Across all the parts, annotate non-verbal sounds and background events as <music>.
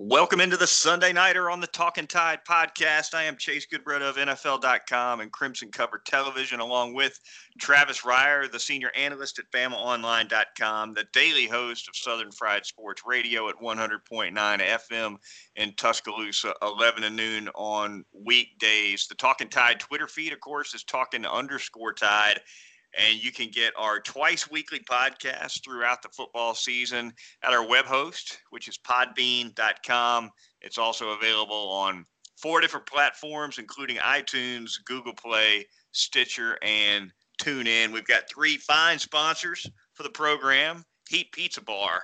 Welcome into the Sunday Nighter on the Talking Tide podcast. I am Chase Goodbread of NFL.com and Crimson Cover Television, along with Travis Reier, the senior analyst at BamaOnline.com, the daily host of Southern Fried Sports Radio at 100.9 FM in Tuscaloosa, 11 to noon on weekdays. The Talking Tide Twitter feed, of course, is Talking underscore Tide and you can get our twice weekly podcast throughout the football season at our web host, which is podbean.com. It's also available on four different platforms, including iTunes, Google Play, Stitcher, and TuneIn. We've got three fine sponsors for the program Heat Pizza Bar,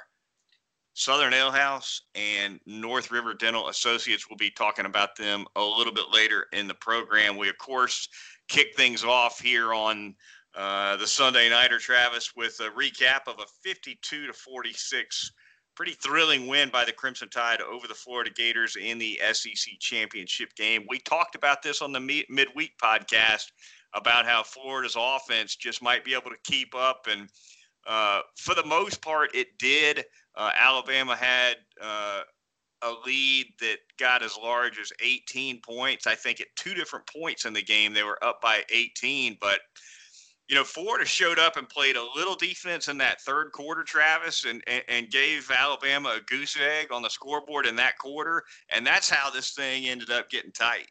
Southern Ale House, and North River Dental Associates. We'll be talking about them a little bit later in the program. We, of course, kick things off here on uh, the Sunday Nighter, Travis, with a recap of a 52 to 46 pretty thrilling win by the Crimson Tide over the Florida Gators in the SEC championship game. We talked about this on the midweek podcast about how Florida's offense just might be able to keep up. And uh, for the most part, it did. Uh, Alabama had uh, a lead that got as large as 18 points. I think at two different points in the game, they were up by 18, but you know, Florida showed up and played a little defense in that third quarter, Travis, and, and, and gave Alabama a goose egg on the scoreboard in that quarter. And that's how this thing ended up getting tight.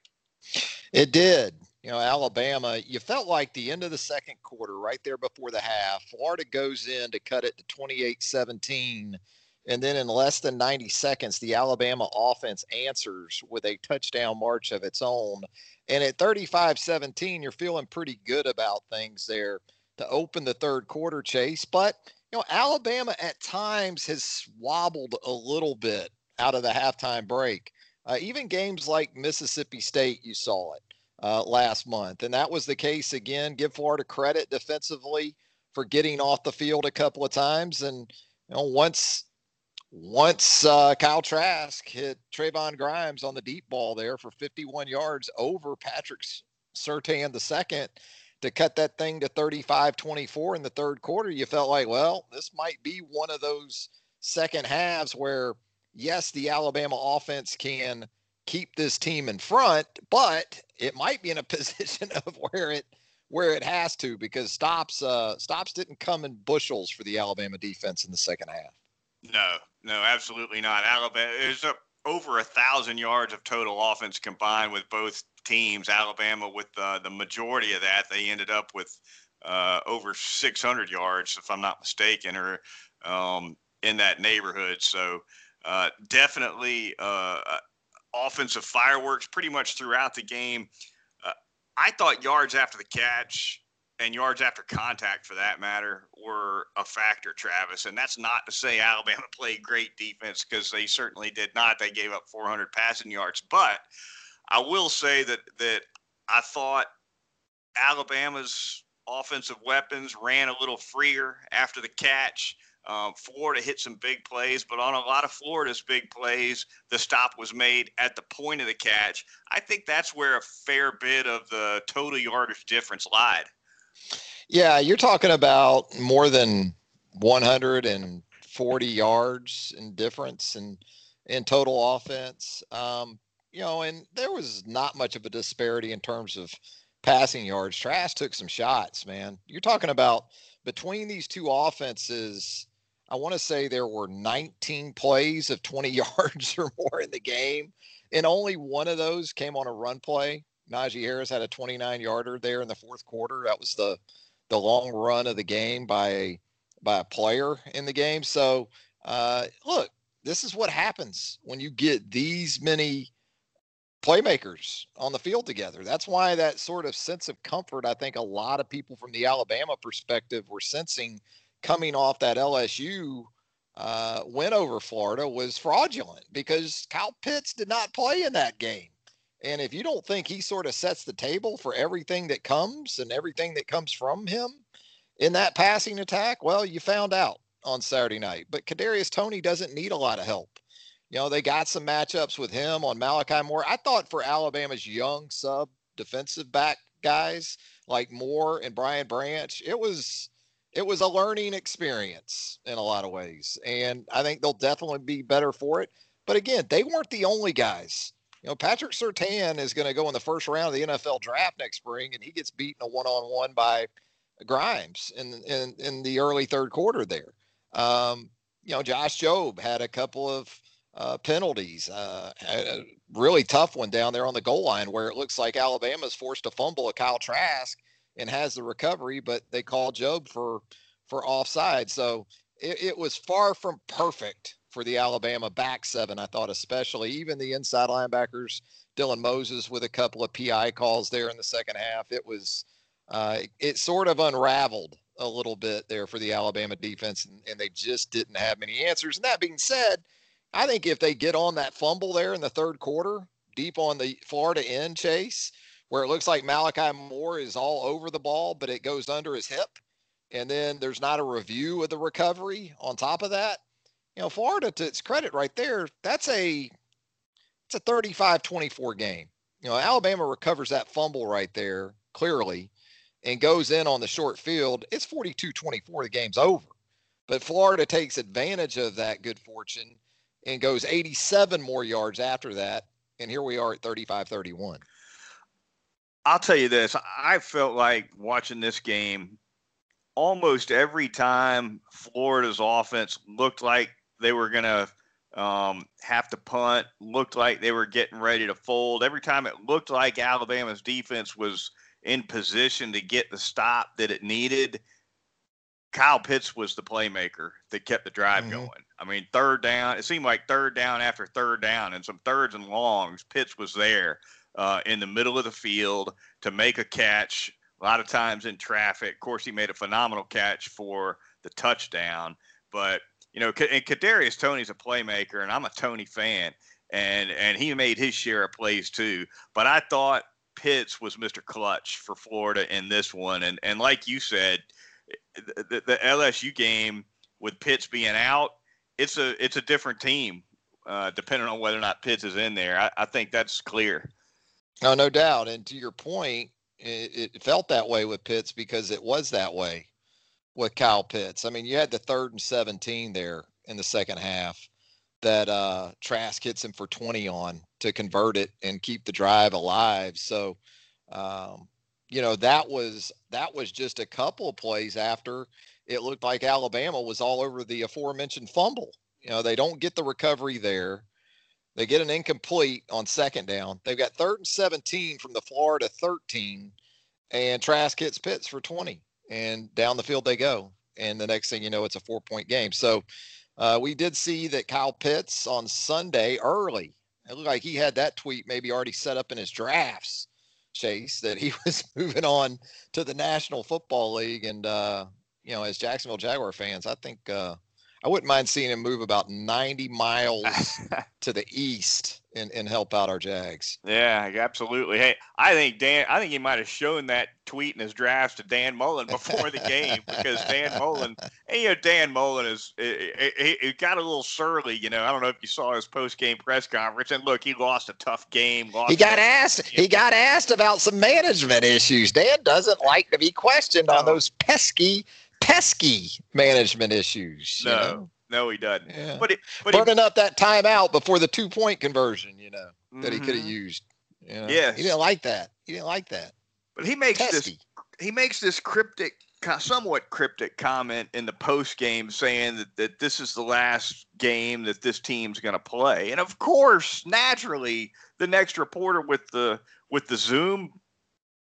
It did. You know, Alabama, you felt like the end of the second quarter, right there before the half, Florida goes in to cut it to 28 17. And then in less than 90 seconds, the Alabama offense answers with a touchdown march of its own. And at 35 17, you're feeling pretty good about things there to open the third quarter chase. But, you know, Alabama at times has wobbled a little bit out of the halftime break. Uh, even games like Mississippi State, you saw it uh, last month. And that was the case again. Give Florida credit defensively for getting off the field a couple of times. And, you know, once once uh, Kyle Trask hit Trevon Grimes on the deep ball there for 51 yards over Patrick Surtain the second to cut that thing to 35-24 in the third quarter, you felt like, well, this might be one of those second halves where, yes, the Alabama offense can keep this team in front, but it might be in a <laughs> position of where it where it has to because stops uh, stops didn't come in bushels for the Alabama defense in the second half. No, no, absolutely not. Alabama is up over a thousand yards of total offense combined with both teams. Alabama with uh, the majority of that, they ended up with uh, over 600 yards, if I'm not mistaken, or um, in that neighborhood. So uh, definitely uh, uh, offensive fireworks pretty much throughout the game. Uh, I thought yards after the catch and yards after contact for that matter were a factor, Travis. And that's not to say Alabama <laughs> played great defense because they certainly did not. They gave up 400 passing yards. But I will say that that I thought Alabama's offensive weapons ran a little freer after the catch. Um, Florida hit some big plays, but on a lot of Florida's big plays, the stop was made at the point of the catch. I think that's where a fair bit of the total yardage difference lied. Yeah, you're talking about more than 140 yards in difference and in, in total offense. Um, you know, and there was not much of a disparity in terms of passing yards. Trask took some shots, man. You're talking about between these two offenses. I want to say there were 19 plays of 20 <laughs> yards or more in the game, and only one of those came on a run play. Najee Harris had a 29 yarder there in the fourth quarter. That was the the long run of the game by by a player in the game. So uh, look, this is what happens when you get these many playmakers on the field together. That's why that sort of sense of comfort, I think a lot of people from the Alabama perspective were sensing coming off that LSU uh, win over Florida was fraudulent because Kyle Pitts did not play in that game. And if you don't think he sort of sets the table for everything that comes and everything that comes from him in that passing attack, well, you found out on Saturday night. But Kadarius Toney doesn't need a lot of help. You know, they got some matchups with him on Malachi Moore. I thought for Alabama's young sub defensive back guys like Moore and Brian Branch, it was it was a learning experience in a lot of ways. And I think they'll definitely be better for it. But again, they weren't the only guys. You know, Patrick Surtain is going to go in the first round of the NFL draft next spring, and he gets beaten a one-on-one by Grimes in in, in the early third quarter there. Um, you know, Josh Jobe had a couple of uh, penalties. Uh, a really tough one down there on the goal line where it looks like Alabama's forced to fumble a Kyle Trask and has the recovery, but they call Jobe for for offside. So it, it was far from perfect for the Alabama back seven. I thought, especially even the inside linebackers, Dylan Moses with a couple of PI calls there in the second half. It was uh, it sort of unraveled a little bit there for the Alabama defense, and, and they just didn't have many answers. And that being said, I think if they get on that fumble there in the third quarter, deep on the Florida end chase, where it looks like Malachi Moore is all over the ball, but it goes under his hip, and then there's not a review of the recovery on top of that. You know, Florida, to its credit right there, that's a it's a 35-24 game. You know, Alabama recovers that fumble right there clearly and goes in on the short field. It's 42-24. The game's over. But Florida takes advantage of that good fortune and goes 87 more yards after that. And here we are at 35 31. I'll tell you this I felt like watching this game almost every time Florida's offense looked like they were going to um, have to punt, looked like they were getting ready to fold. Every time it looked like Alabama's defense was in position to get the stop that it needed, Kyle Pitts was the playmaker that kept the drive mm-hmm. going. I mean, third down, it seemed like third down after third down and some thirds and longs. Pitts was there uh, in the middle of the field to make a catch, a lot of times in traffic. Of course, he made a phenomenal catch for the touchdown. But, you know, and Kadarius Toney's a playmaker, and I'm a Toney fan, and, and he made his share of plays too. But I thought Pitts was Mr. Clutch for Florida in this one. And, and like you said, the, the LSU game with Pitts being out, it's a it's a different team, uh, depending on whether or not Pitts is in there. I, I think that's clear. No, no doubt. And to your point, it, it, felt that way with Pitts because it was that way with Kyle Pitts. I mean, you had the third and 17 there in the second half that uh, Trask hits him for 20 on to convert it and keep the drive alive. So, um, you know that was that was just a couple of plays after it looked like Alabama was all over the aforementioned fumble. You know, they don't get the recovery there. They get an incomplete on second down. They've got third and 17 from the Florida 13, and Trask hits Pitts for 20, and down the field they go. And the next thing you know, it's a four point game. So uh, we did see that Kyle Pitts on Sunday early. It looked like he had that tweet maybe already set up in his drafts Chase that he <laughs> was moving on to the National Football League, and uh, you know, as Jacksonville Jaguar fans, I think uh, I wouldn't mind seeing him move about 90 miles <laughs> to the east and, and help out our Jags. Yeah, absolutely. Hey, I think Dan, I think he might have shown that tweet in his drafts to Dan Mullen before the game <laughs> because Dan Mullen, and, you know, Dan Mullen is he, he, got a little surly. You know, I don't know if you saw his post game press conference, and look, he lost a tough game. he got asked. Game. He got asked about some management issues. Dan doesn't like to be questioned no. on those pesky pesky management issues. No, know? No, he doesn't. Yeah. But, it, but burning he, up that timeout before the two point conversion, you know, mm-hmm. that he could have mm-hmm. used. You know? Yeah, he didn't like that. He didn't like that. But he makes pesky. this. He makes this cryptic, somewhat cryptic comment in the post game, saying that, that this is the last game that this team's going to play. And of course, naturally, the next reporter with the with the Zoom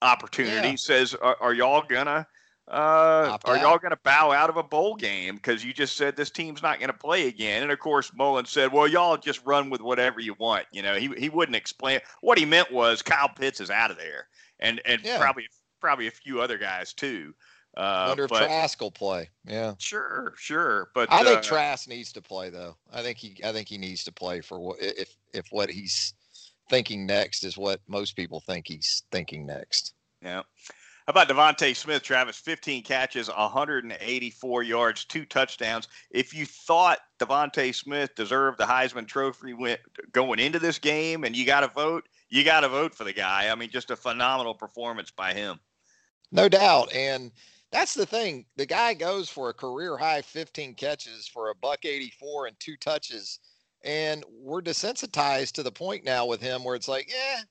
opportunity yeah. says, "Are, are y'all gonna?" Uh, are y'all going to bow out of a bowl game because you just said this team's not going to play again? And of course, Mullen said, "Well, y'all just run with whatever you want." You know, he he wouldn't explain. What he meant was Kyle Pitts is out of there, and and yeah. probably probably a few other guys too. Uh, Wonder if but, Trask will play. Yeah, sure, sure. But I think uh, Trask needs to play though. I think he I think he needs to play for what if if what he's thinking next is what most people think he's thinking next. Yeah. How about DeVonta Smith, Travis? 15 catches, 184 yards, two touchdowns. If you thought DeVonta Smith deserved the Heisman Trophy going into this game, and you got to vote, you got to vote for the guy. I mean, just a phenomenal performance by him. No doubt, and that's the thing. The guy goes for a career high 15 catches for a buck 84 and two touches And we're desensitized to the point now with him where it's like, yeah,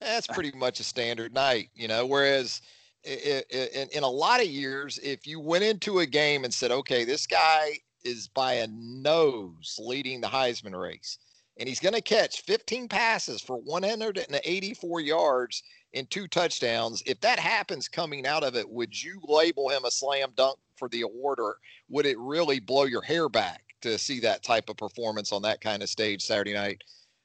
that's pretty much a standard night, you know. Whereas in, in a lot of years, if you went into a game and said, okay, this guy is by a nose leading the Heisman race, and he's going to catch 15 passes for 184 yards and two touchdowns. If that happens coming out of it, would you label him a slam dunk for the award, or would it really blow your hair back to see that type of performance on that kind of stage Saturday night?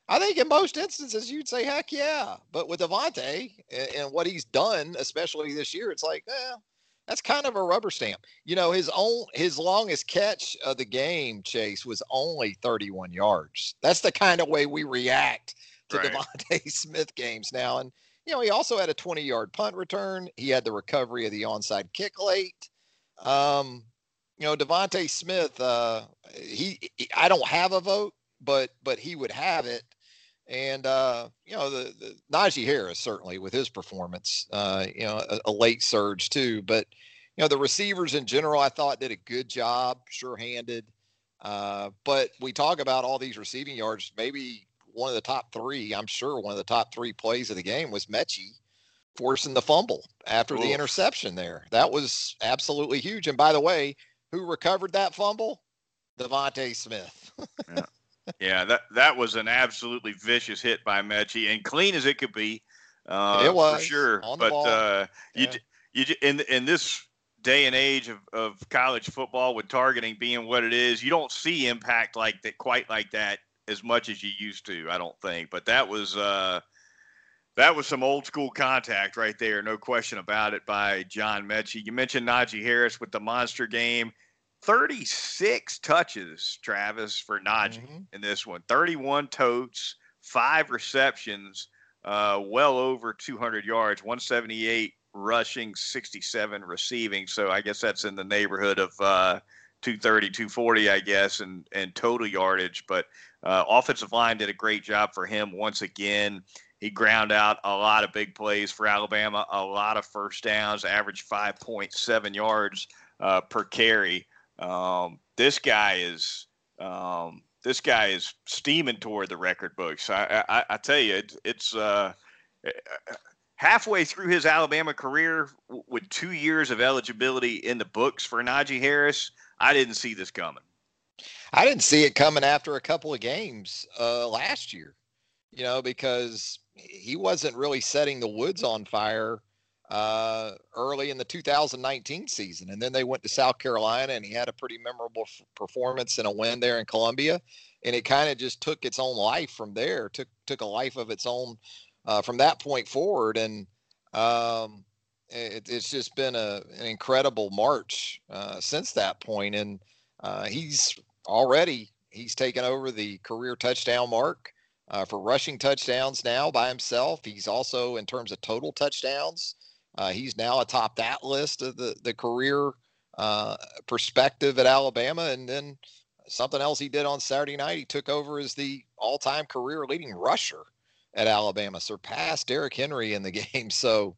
I think in most instances you'd say, heck yeah. But with DeVonta and, and what he's done, especially this year, it's like, well, that's kind of a rubber stamp. You know, his own his longest catch of the game, Chase, was only 31 yards. That's the kind of way we react to right. DeVonta <laughs> Smith games now. And you know, he also had a 20 yard punt return. He had the recovery of the onside kick late. Um, you know, DeVonta Smith, uh, he, he, I don't have a vote, but but he would have it. And uh, you know, the, the Najee Harris certainly with his performance, uh, you know, a, a, late surge too. But you know, the receivers in general, I thought did a good job, sure-handed. Uh, but we talk about all these receiving yards. Maybe one of the top three, I'm sure one of the top three plays of the game was Metchie forcing the fumble after Oof. the interception there. That was absolutely huge. And by the way, who recovered that fumble? DeVonta Smith. yeah <laughs> yeah, that that was an absolutely vicious hit by Metchie, and clean as it could be. Uh, it was for sure, but uh, you you in in this day and age of, of college football with targeting being what it is, you don't see impact like that quite like that as much as you used to. I don't think, but that was uh, that was some old school contact right there, no question about it by John Metchie. You mentioned Najee Harris with the monster game. 36 touches, Travis, for Najee mm-hmm. in this one. 31 totes, five receptions, uh, well over 200 yards, 178 rushing, 67 receiving. So I guess that's in the neighborhood of uh, 230, 240, I guess, and, and total yardage. But uh, offensive line did a great job for him once again. He ground out a lot of big plays for Alabama, a lot of first downs, average 5.7 yards uh, per carry. Um, this guy is um, this guy is steaming toward the record books. I, I, I tell you, it, it's uh, halfway through his Alabama career with two years of eligibility in the books for Najee Harris. I didn't see this coming. I didn't see it coming after a couple of games uh, last year, you know, because he wasn't really setting the woods on fire uh, early in the 2019 season. And then they went to South Carolina and he had a pretty memorable f- performance and a win there in Columbia. And it kind of just took its own life from there, took, took a life of its own uh, from that point forward. And um, it, it's just been a, an incredible march uh, since that point. And uh, he's already, he's taken over the career touchdown mark. Uh, for rushing touchdowns now by himself. He's also, in terms of total touchdowns, uh, he's now atop that list of the the career uh, perspective at Alabama, and then something else he did on Saturday night. He took over as the all-time career leading rusher at Alabama, surpassed Derrick Henry in the <laughs> game. So,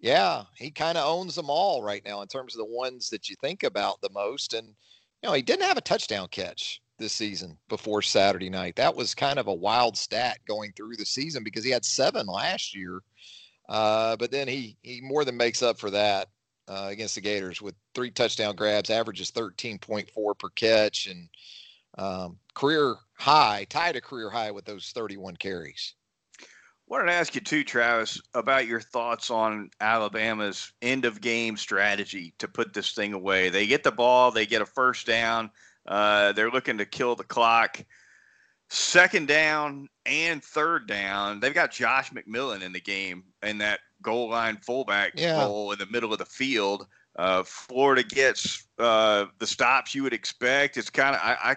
yeah, he kind of owns them all right now in terms of the ones that you think about the most. And you know, he didn't have a touchdown catch this season before Saturday night. That was kind of a wild stat going through the season because he had seven last year. Uh, but then he he more than makes up for that uh, against the Gators with three touchdown grabs, averages 13.4 per catch, and um, career high, tied a career high with those 31 carries. Wanted to ask you too, Travis, about your thoughts on Alabama's end of game strategy to put this thing away. They get the ball, they get a first down, uh, they're looking to kill the clock second down and third down, they've got Josh McMillan in the game in that goal line fullback yeah. role in the middle of the field. Uh, Florida gets uh, the stops you would expect. It's kind of I, I,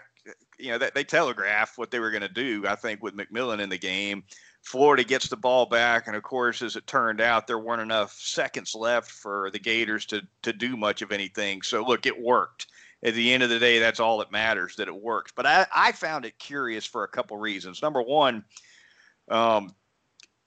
you know, they, they telegraph what they were going to do. I think with McMillan in the game, Florida gets the ball back, and of course, as it turned out, there weren't enough seconds left for the Gators to to do much of anything. So look, it worked at the end of the day, that's all that matters that it works. But I, I found it curious for a couple reasons. Number one, um,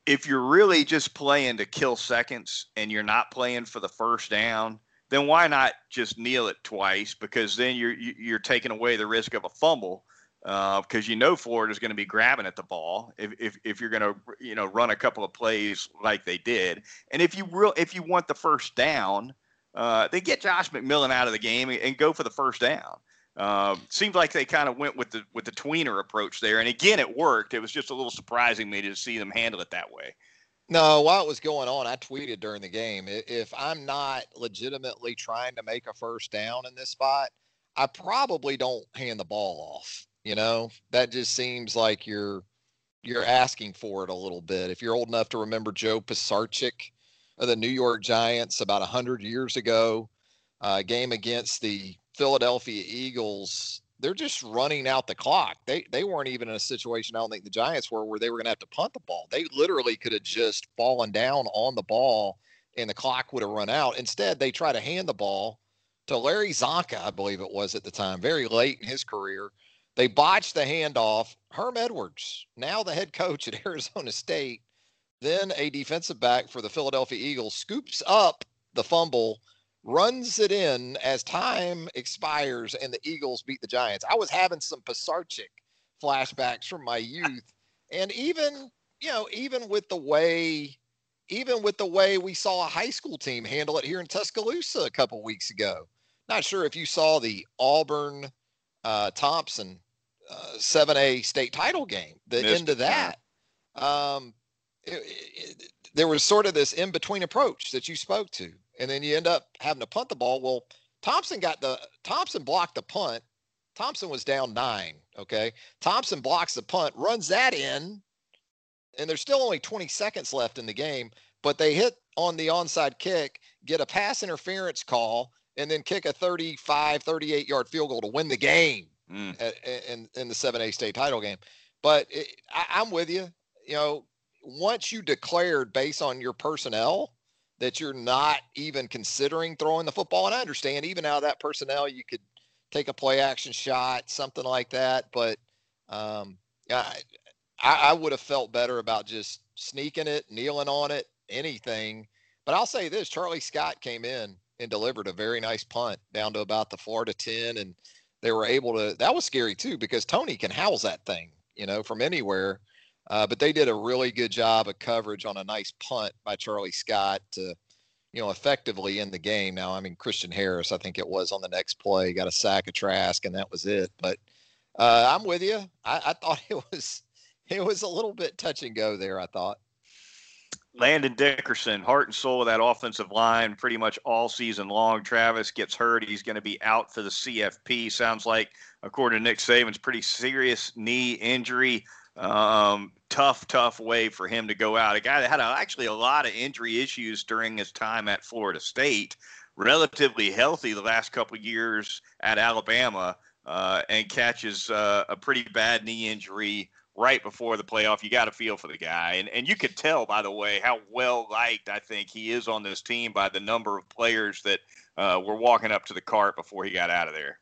if you're really just playing to kill seconds and you're not playing for the first down, then why not just kneel it twice? Because then you're you're taking away the risk of a fumble because uh, you know Florida's going to be grabbing at the ball if, if, if you're going to you know run a couple of plays like they did, and if you real if you want the first down, uh, they get Josh McMillan out of the game and, go for the first down. Uh, seems like they kind of went with the with the tweener approach there, and again it worked. It was just a little surprising me to see them handle it that way. No, while it was going on, I tweeted during the game if I'm not legitimately trying to make a first down in this spot, I probably don't hand the ball off. You know, that just seems like you're you're asking for it a little bit. If you're old enough to remember Joe Pisarcik of the New York Giants about 100 years ago, uh, game against the Philadelphia Eagles, they're just running out the clock. They they weren't even in a situation I don't think the Giants were where they were going to have to punt the ball. They literally could have just fallen down on the ball and the clock would have run out. Instead, they try to hand the ball to Larry Csonka, I believe it was at the time, very late in his career. They botched the handoff. Herm Edwards, now the head coach at <laughs> Arizona State, then a defensive back for the Philadelphia Eagles, scoops up the fumble, runs it in as time expires, and the Eagles beat the Giants. I was having some Pisarcik flashbacks from my youth. And even, you know, even with the way even with the way we saw a high school team handle it here in Tuscaloosa a couple weeks ago. Not sure if you saw the Auburn uh, Thompson uh, 7A state title game, the Missed end of that. Um, it, it, there was sort of this in between approach that you spoke to, and then you end up having to punt the ball. Well, Thompson got the Thompson blocked the punt. Thompson was down nine. Okay, Thompson blocks the punt, runs that in, and there's still only 20 seconds left in the game. But they hit on the onside kick, get a pass interference call, and then kick a 35, 38 yard field goal to win the game mm. at, in, in the 7A state title game. But it, I, I'm with you. You know, once you declared based on your personnel that you're not even considering throwing the football, and I understand even out of that personnel, you could take a play action shot, something like that. But um, I, I would have felt better about just sneaking it, kneeling on it, anything. But I'll say this Charlie Scott came in and delivered a very nice punt down to about the Florida 10. And they were able to, that was scary too, because Toney can house that thing, you know, from anywhere. Uh, but they did a really good job of coverage on a nice punt by Charlie Scott to, you know, effectively in the game. Now, I mean, Christian Harris, I think it was on the next play, got a sack of Trask, and that was it. But uh, I'm with you. I, I thought <laughs> it was, it was a little bit touch and go there. I thought. Landon Dickerson, heart and soul of that offensive line, pretty much all season long. Travis gets hurt; he's going to be out for the CFP. Sounds like, according to Nick Saban's, pretty serious knee injury. Um, tough, tough way for him to go out. A guy that had a, actually a lot of injury issues during his time at Florida State, relatively healthy the last couple years at Alabama, uh, and catches uh, a pretty bad knee injury right before the playoff. You got to feel for the guy, and and you could tell by the way how well liked I think he is on this team by the number of players that uh, were walking up to the cart before he got out of there.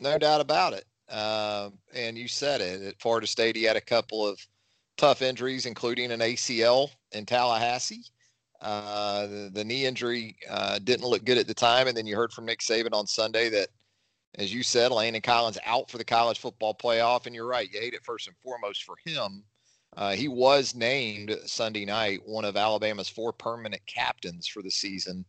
No doubt about it. Uh, and you said it at Florida State. He had a couple of tough injuries, including an ACL in Tallahassee. Uh, the, the, knee injury uh, didn't look good at the time, and then you heard from Nick Saban on Sunday that as you said, Landon Collins out for the college football playoff. And you're right, you hate it first and foremost for him. Uh, he was named Sunday night one of Alabama's four permanent captains for the season.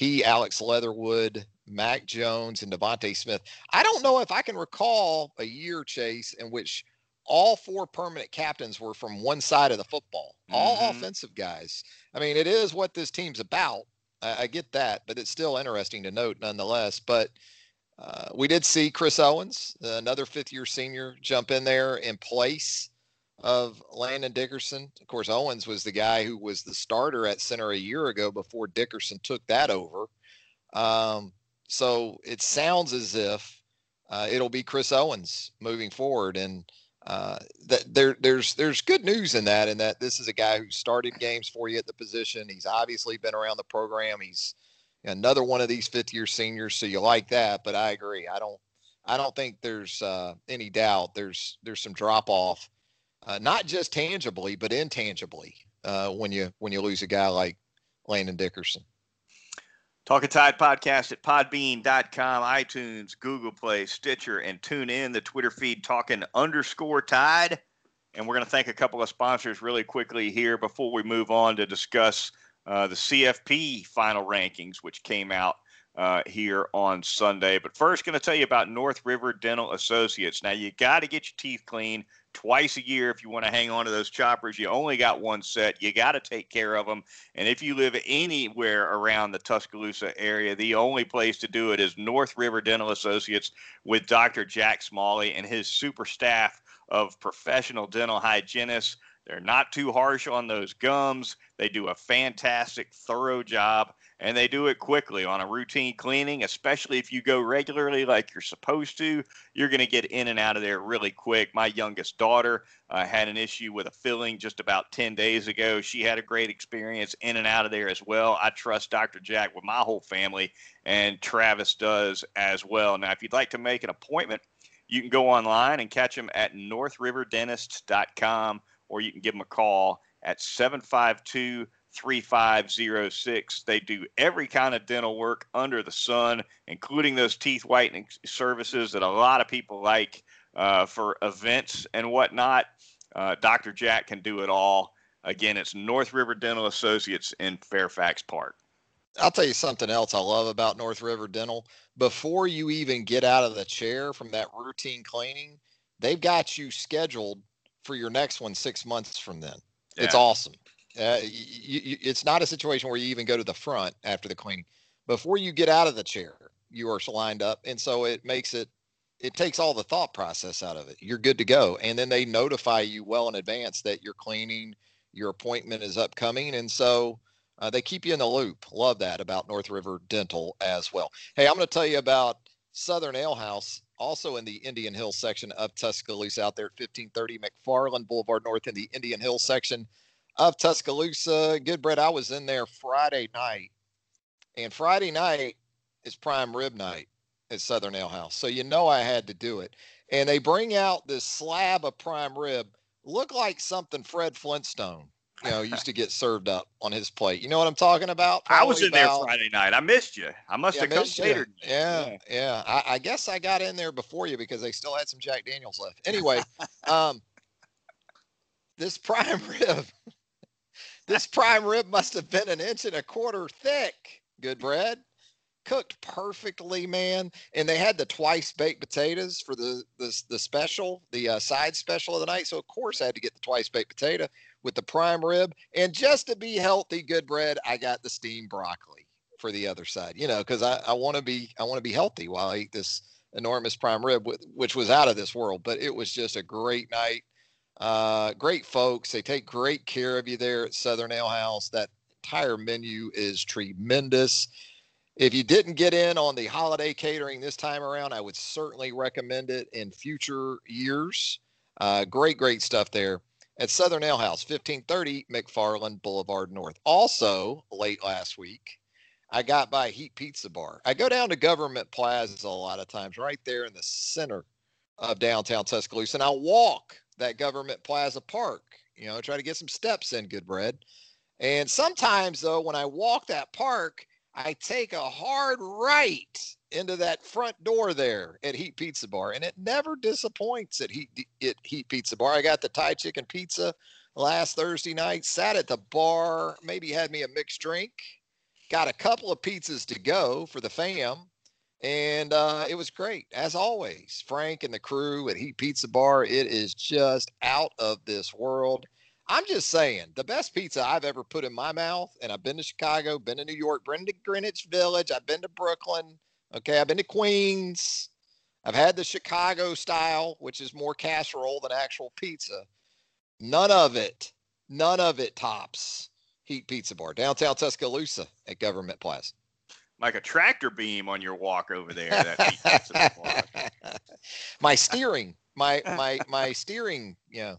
He, Alex Leatherwood, Mac Jones, and DeVonta Smith. I don't know if I can recall a year, Chase, in which all four permanent captains were from one side of the football, all mm-hmm. offensive guys. I mean, it is what this team's about. I, I get that, but it's still interesting to note nonetheless. But uh, we did see Chris Owens, another fifth year senior, jump in there in place of Landon Dickerson. Of course, Owens was the guy who was the starter at center a year ago before Dickerson took that over. Um, so it sounds as if uh, it'll be Chris Owens moving forward, and uh, that there there's there's good news in that, in that this is a guy who started games for you at the position. He's obviously been around the program. He's another one of these fifth year seniors. So you like that, but I agree. I don't, I don't think there's uh, any doubt. There's, there's some drop off, uh, not just tangibly, but intangibly uh, when you, when you lose a guy like Landon Dickerson. Talk Talking Tide podcast at podbean.com, iTunes, Google Play, Stitcher, and TuneIn the Twitter feed talking underscore tide. And we're going to thank a couple of sponsors really quickly here before we move on to discuss uh, the CFP final rankings, which came out uh, here on Sunday. But first, going to tell you about North River Dental Associates. Now, you got to get your teeth clean twice a year if you want to hang on to those choppers. You only got one set. You got to take care of them. And if you live anywhere around the Tuscaloosa area, the only place to do it is North River Dental Associates with Dr. Jack Smalley and his super staff of professional dental hygienists. They're not too harsh on those gums. They do a fantastic, thorough job and they do it quickly on a routine cleaning, especially if you go regularly like you're supposed to. You're going to get in and out of there really quick. My youngest daughter uh, had an issue with a filling just about 10 days ago. She had a great experience in and out of there as well. I trust Dr. Jack with my whole family, and Travis does as well. Now, if you'd like to make an appointment, you can go online and catch them at northriverdentists.com or you can give them a call at 752 3506. They do every kind of dental work under the sun, including those teeth whitening services that a lot of people like uh, for events and whatnot. Uh, Dr. Jack can do it all. Again, it's North River Dental Associates in Fairfax Park. I'll tell you something else I love about North River Dental. Before you even get out of the chair from that routine cleaning, they've got you scheduled for your next one six months from then. Yeah. It's awesome. Uh, you, you, it's not a situation where you even go to the front after the cleaning. Before you get out of the chair, you are lined up, and so it makes it it takes all the thought process out of it. You're good to go, and then they notify you well in advance that you're cleaning, your appointment is upcoming, and so uh, they keep you in the loop. Love that about North River Dental as well. Hey, I'm going to tell you about Southern Ale House, also in the Indian Hill section of Tuscaloosa, out there at 1530 McFarland Boulevard North in the Indian Hill section of Tuscaloosa. Goodbread. I was in there Friday night, and Friday night is prime rib night at Southern Ale House. So you know I had to do it. And they bring out this slab of prime rib, look like something Fred Flintstone, you know, used to get served up on his plate. You know what I'm talking about? Probably I was in about, there Friday night. I missed you. I must yeah, have come later. Yeah, yeah. yeah. I, I, guess I got in there before you because they still had some Jack Daniels left. Anyway, <laughs> um, this prime <laughs> rib this prime rib must have been an inch and a quarter thick. Goodbread. Cooked perfectly, man. And they had the twice baked potatoes for the the, the special, the uh, side special of the night. So of course I had to get the twice baked potato with the prime rib. And just to be healthy, Goodbread, I got the steamed broccoli for the other side. You know, because I, I want to be I want to be healthy while I eat this enormous prime rib, which was out of this world. But it was just a great night. Uh, great folks. They take great care of you there at Southern Ale House. That entire menu is tremendous. If you didn't get in on the holiday catering this time around, I would certainly recommend it in future years. Uh, great, great stuff there at Southern Ale House, 1530 McFarland Boulevard North. Also, late last week, I got by Heat Pizza Bar. I go down to Government Plaza a lot of times, right there in the center of downtown Tuscaloosa, and I walk that government plaza park, you know, try to get some steps in Goodbread. And sometimes though, when I walk that park, I take a hard right into that front door there at Heat Pizza Bar, and it never disappoints at Heat at Heat Pizza Bar. I got the Thai chicken pizza last Thursday night. Sat at the bar, maybe had me a mixed drink. Got a couple of pizzas to go for the fam, and uh, it was great as always. Frank and the crew at Heat Pizza Bar, it is just out of this world. I'm just saying, the best pizza I've ever put in my mouth, and I've been to Chicago, been to New York, been to Greenwich Village, I've been to Brooklyn, okay, I've been to Queens, I've had the Chicago style, which is more casserole than actual pizza. None of it, none of it tops Heat Pizza Bar, downtown Tuscaloosa at Government Plaza like a tractor beam on your walk over there. That <laughs> my steering, my my my steering, yeah.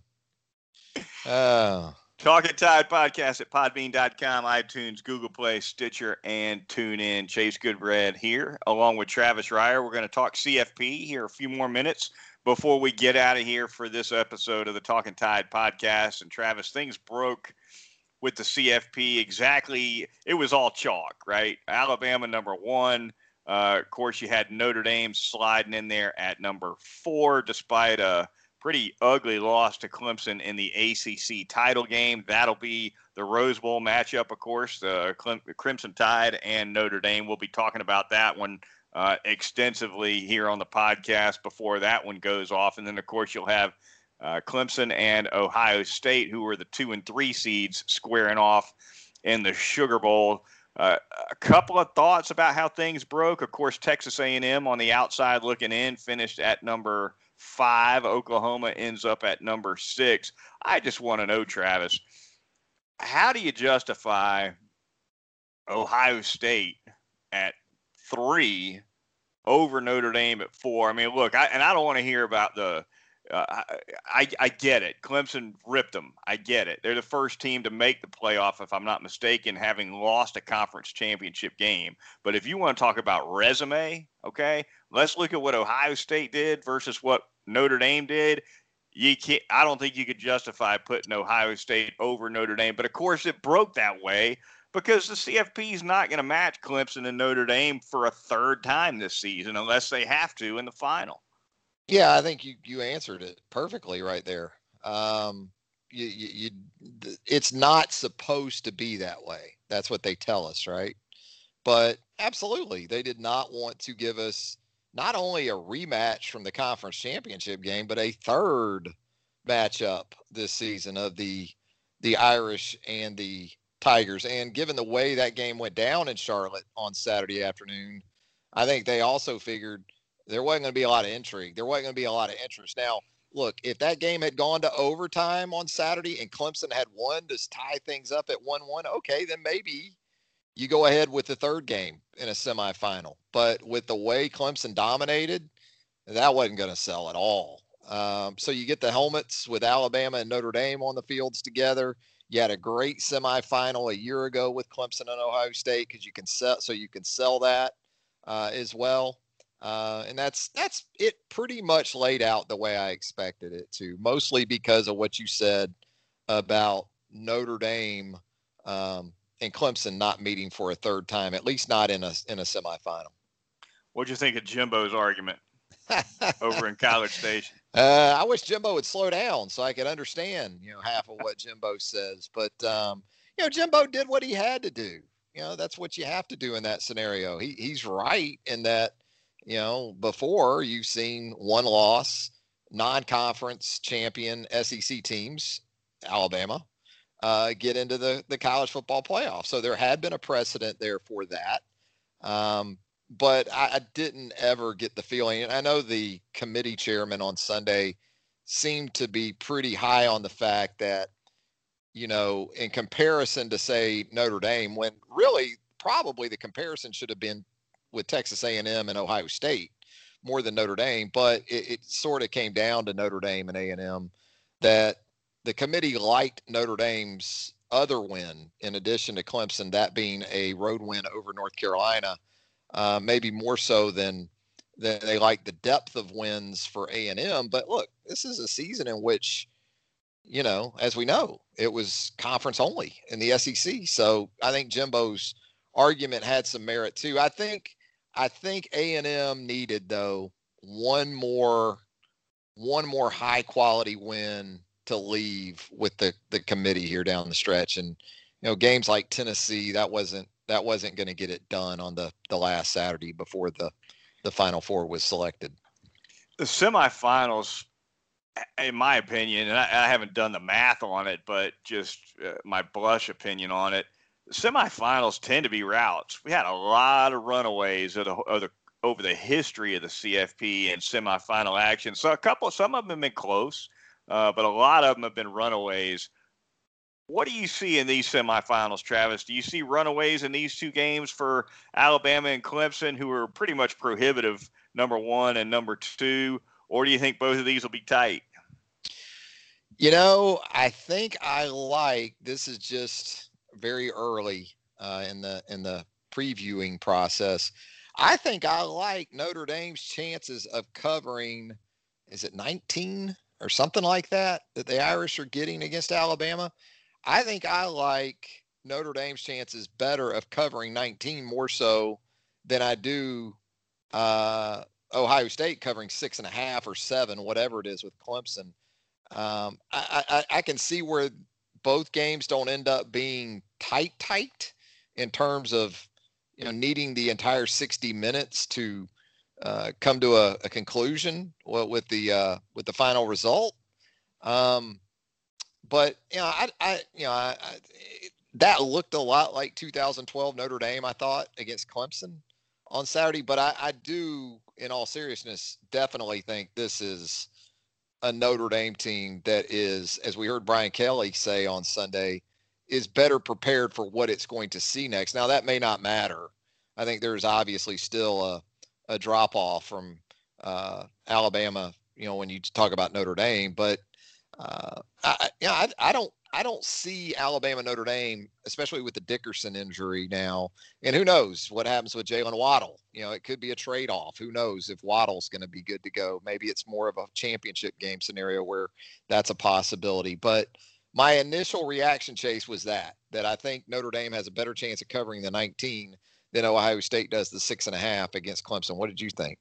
Oh. Talking Tide podcast at podbean.com, iTunes, Google Play, Stitcher, and TuneIn. Chase Goodbread here, along with Travis Reier. We're going to talk CFP here a few more minutes before we get out of here for this episode of the Talking Tide podcast. And Travis, things broke with the CFP exactly. It was all chalk, right? Alabama number one. Uh, of course, you had Notre Dame sliding in there at number four, despite a pretty ugly loss to Clemson in the ACC title game. That'll be the Rose Bowl matchup, of course, the Crimson Tide and Notre Dame. We'll be talking about that one uh, extensively here on the podcast before that one goes off. And then, of course, you'll have uh, Clemson and Ohio State, who were the two and three seeds, squaring off in the Sugar Bowl. Uh, a couple of thoughts about how things broke. Of course, Texas A&M on the outside looking in finished at number five. Oklahoma ends up at number six. I just want to know, Travis, how do you justify Ohio State at three over Notre Dame at four? I mean, look, I, and I don't want to hear about the uh, I, I get it. Clemson ripped them. I get it. They're the first team to make the playoff, if I'm not mistaken, having lost a conference championship game. But if you want to talk about resume, okay, let's look at what Ohio State did versus what Notre Dame did. You can't. I don't think you could justify putting Ohio State over Notre Dame. But of course, it broke that way because the CFP is not going to match Clemson and Notre Dame for a third time this season unless they have to in the final. Yeah, I think you you answered it perfectly right there. Um, you, you, you, it's not supposed to be that way. That's what they tell us, right? But absolutely, they did not want to give us not only a rematch from the conference championship game, but a third matchup this season of the the Irish and the Tigers. And given the way that game went down in Charlotte on Saturday afternoon, I think they also figured there wasn't going to be a lot of intrigue. There wasn't going to be a lot of interest. Now, look, if that game had gone to overtime on Saturday and Clemson had won to tie things up at 1 1, okay, then maybe you go ahead with the third game in a semifinal. But with the way Clemson dominated, that wasn't going to sell at all. Um, so you get the helmets with Alabama and Notre Dame on the fields together. You had a great semifinal a year ago with Clemson and Ohio State because you can sell, so you can sell that uh, as well. Uh, and that's that's it pretty much laid out the way I expected it to, mostly because of what you said about Notre Dame um, and Clemson not meeting for a third time, at least not in a in a semifinal. What'd you think of Jimbo's argument <laughs> over in College Station? Uh, I wish Jimbo would slow down so I could understand, you know, half of what Jimbo says. But um, you know, Jimbo did what he had to do. You know, that's what you have to do in that scenario. He he's right in that you know, before you've seen one loss, non conference champion SEC teams, Alabama, uh, get into the, the college football playoff. So there had been a precedent there for that. Um, but I, I, didn't ever get the feeling, and I know the committee chairman on Sunday seemed to be pretty high on the fact that, you know, in comparison to say Notre Dame, when really probably the comparison should have been with Texas A&M and Ohio State more than Notre Dame, but it, it sort of came down to Notre Dame and A&M that the committee liked Notre Dame's other win in addition to Clemson, that being a road win over North Carolina, uh, maybe more so than than they like the depth of wins for A&M. But look, this is a season in which, you know, as we know, it was conference only in the SEC. So I think Jimbo's argument had some merit too. I think I think A and M needed though one more one more high quality win to leave with the the committee here down the stretch and you know games like Tennessee that wasn't that wasn't going to get it done on the the last Saturday before the the final four was selected. The semifinals in my opinion and I, I haven't done the math on it but just uh, my blush opinion on it semifinals tend to be routes. We had a lot of runaways over the history of the CFP and semifinal action. So a couple, some of them have been close, uh, but a lot of them have been runaways. What do you see in these semifinals, Travis? Do you see runaways in these two games for Alabama and Clemson, who are pretty much prohibitive, number one and number two, or do you think both of these will be tight? You know, I think I like this is just very early uh, in the in the previewing process. I think I like Notre Dame's chances of covering. Is it 19 or something like that that the Irish are getting against Alabama? I think I like Notre Dame's chances better of covering 19 more so than I do uh, Ohio State covering six and a half or seven, whatever it is with Clemson. Um, I, I, I can see where both games don't end up being tight, tight in terms of you know needing the entire 60 minutes to uh, come to a, a conclusion with the uh, with the final result. Um, but you know, I, I you know, I, I, that looked a lot like 2012 Notre Dame. I thought against Clemson on Saturday, but I, I do, in all seriousness, definitely think this is a Notre Dame team that is, as we heard Brian Kelly say on Sunday, is better prepared for what it's going to see next. Now that may not matter. I think there's obviously still a, a drop off from uh, Alabama, you know, when you talk about Notre Dame, but uh, I, you know, I, I don't I don't see Alabama Notre Dame, especially with the Dickerson injury now. And who knows what happens with Jaylen Waddle? You know, it could be a trade off. Who knows if Waddle's going to be good to go? Maybe it's more of a championship game scenario where that's a possibility. But my initial reaction, Chase, was that that I think Notre Dame has a better chance of covering the 19 than Ohio State does the six and a half against Clemson. What did you think?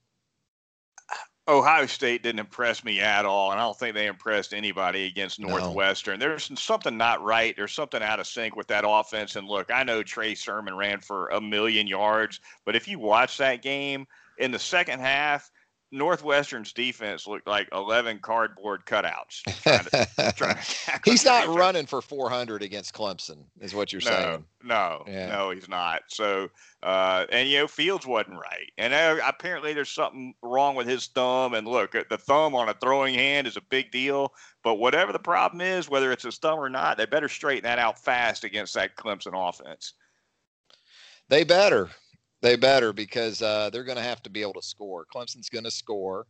Ohio State didn't impress me at all, and I don't think they impressed anybody against Northwestern. No. There's something not right. There's something out of sync with that offense. And look, I know Trey Sermon ran for a million yards, but if you watch that game in the second half, Northwestern's defense looked like 11 cardboard cutouts. <laughs> Trying to, trying to he's not running for 400 against Clemson, is what you're no, saying. No, yeah. no, he's not. So, uh, and you know, Fields wasn't right, and uh, apparently there's something wrong with his thumb. And look, the thumb on a throwing hand is a big deal. But whatever the problem is, whether it's his thumb or not, they better straighten that out fast against that Clemson offense. They better. They better because uh, they're going to have to be able to score. Clemson's going to score.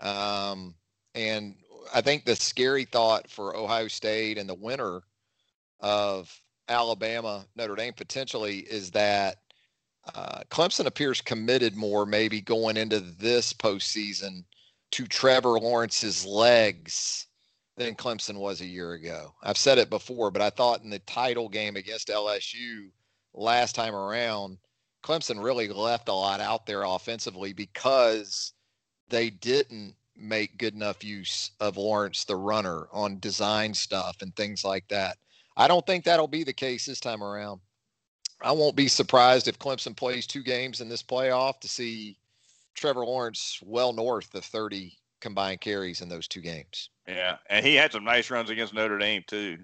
Um, and I think the scary thought for Ohio State and the winner of Alabama, Notre Dame potentially is that uh, Clemson appears committed more, maybe going into this postseason, to Trevor Lawrence's legs than Clemson was a year ago. I've said it before, but I thought in the title game against LSU last time around, Clemson really left a lot out there offensively because they didn't make good enough use of Lawrence the runner on design stuff and things like that. I don't think that'll be the case this time around. I won't be surprised if Clemson plays two games in this playoff to see Trevor Lawrence well north of 30 combined carries in those two games. Yeah, and he had some nice runs against Notre Dame too.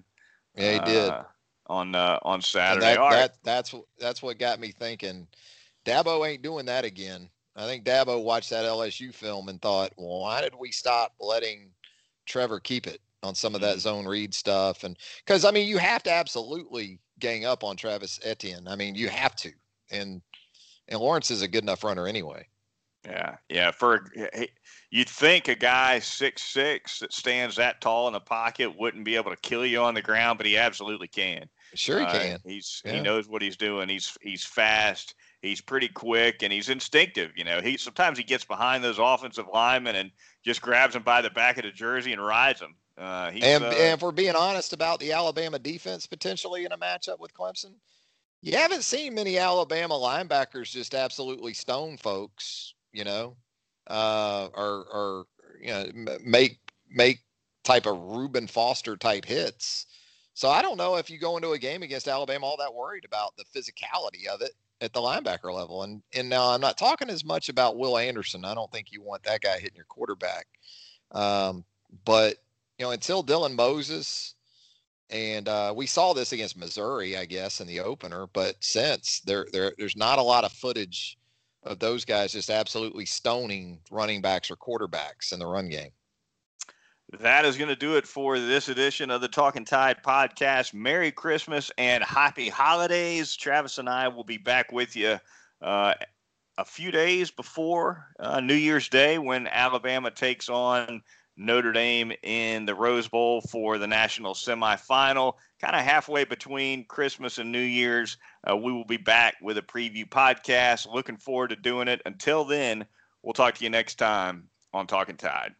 Yeah, he did. Uh, on uh, on Saturday. That, that, that's that's what got me thinking. Dabo ain't doing that again. I think Dabo watched that LSU film and thought, well, why did we stop letting Trevor keep it on some of that mm-hmm. zone read stuff? And because I mean, you have to absolutely gang up on Travis Etienne. I mean, you have to. And and Lawrence is a good enough runner anyway. Yeah, yeah. For you'd think a guy six six that stands that tall in the pocket wouldn't be able to kill you on the ground, but he absolutely can. Sure, he uh, can. He's yeah. he knows what he's doing. He's he's fast. He's pretty quick and he's instinctive. You know, he sometimes he gets behind those offensive linemen and just grabs them by the back of the jersey and rides them. Uh, and, uh, and if we're being honest about the Alabama defense potentially in a matchup with Clemson, you haven't seen many Alabama linebackers just absolutely stone folks. You know, uh, or or you know make make type of Reuben Foster type hits. So I don't know if you go into a game against Alabama all that worried about the physicality of it at the linebacker level. And and now I'm not talking as much about Will Anderson. I don't think you want that guy hitting your quarterback. Um, but you know, until Dylan Moses and uh, we saw this against Missouri, I guess, in the opener. But since there, there, there's not a lot of footage of those guys just absolutely stoning running backs or quarterbacks in the run game. That is going to do it for this edition of the Talking Tide podcast. Merry Christmas and happy holidays. Travis and I will be back with you uh, a few days before uh, New Year's Day when Alabama takes on Notre Dame in the Rose Bowl for the national semifinal. Kind of halfway between Christmas and New Year's. Uh, we will be back with a preview podcast. Looking forward to doing it. Until then, we'll talk to you next time on Talking Tide.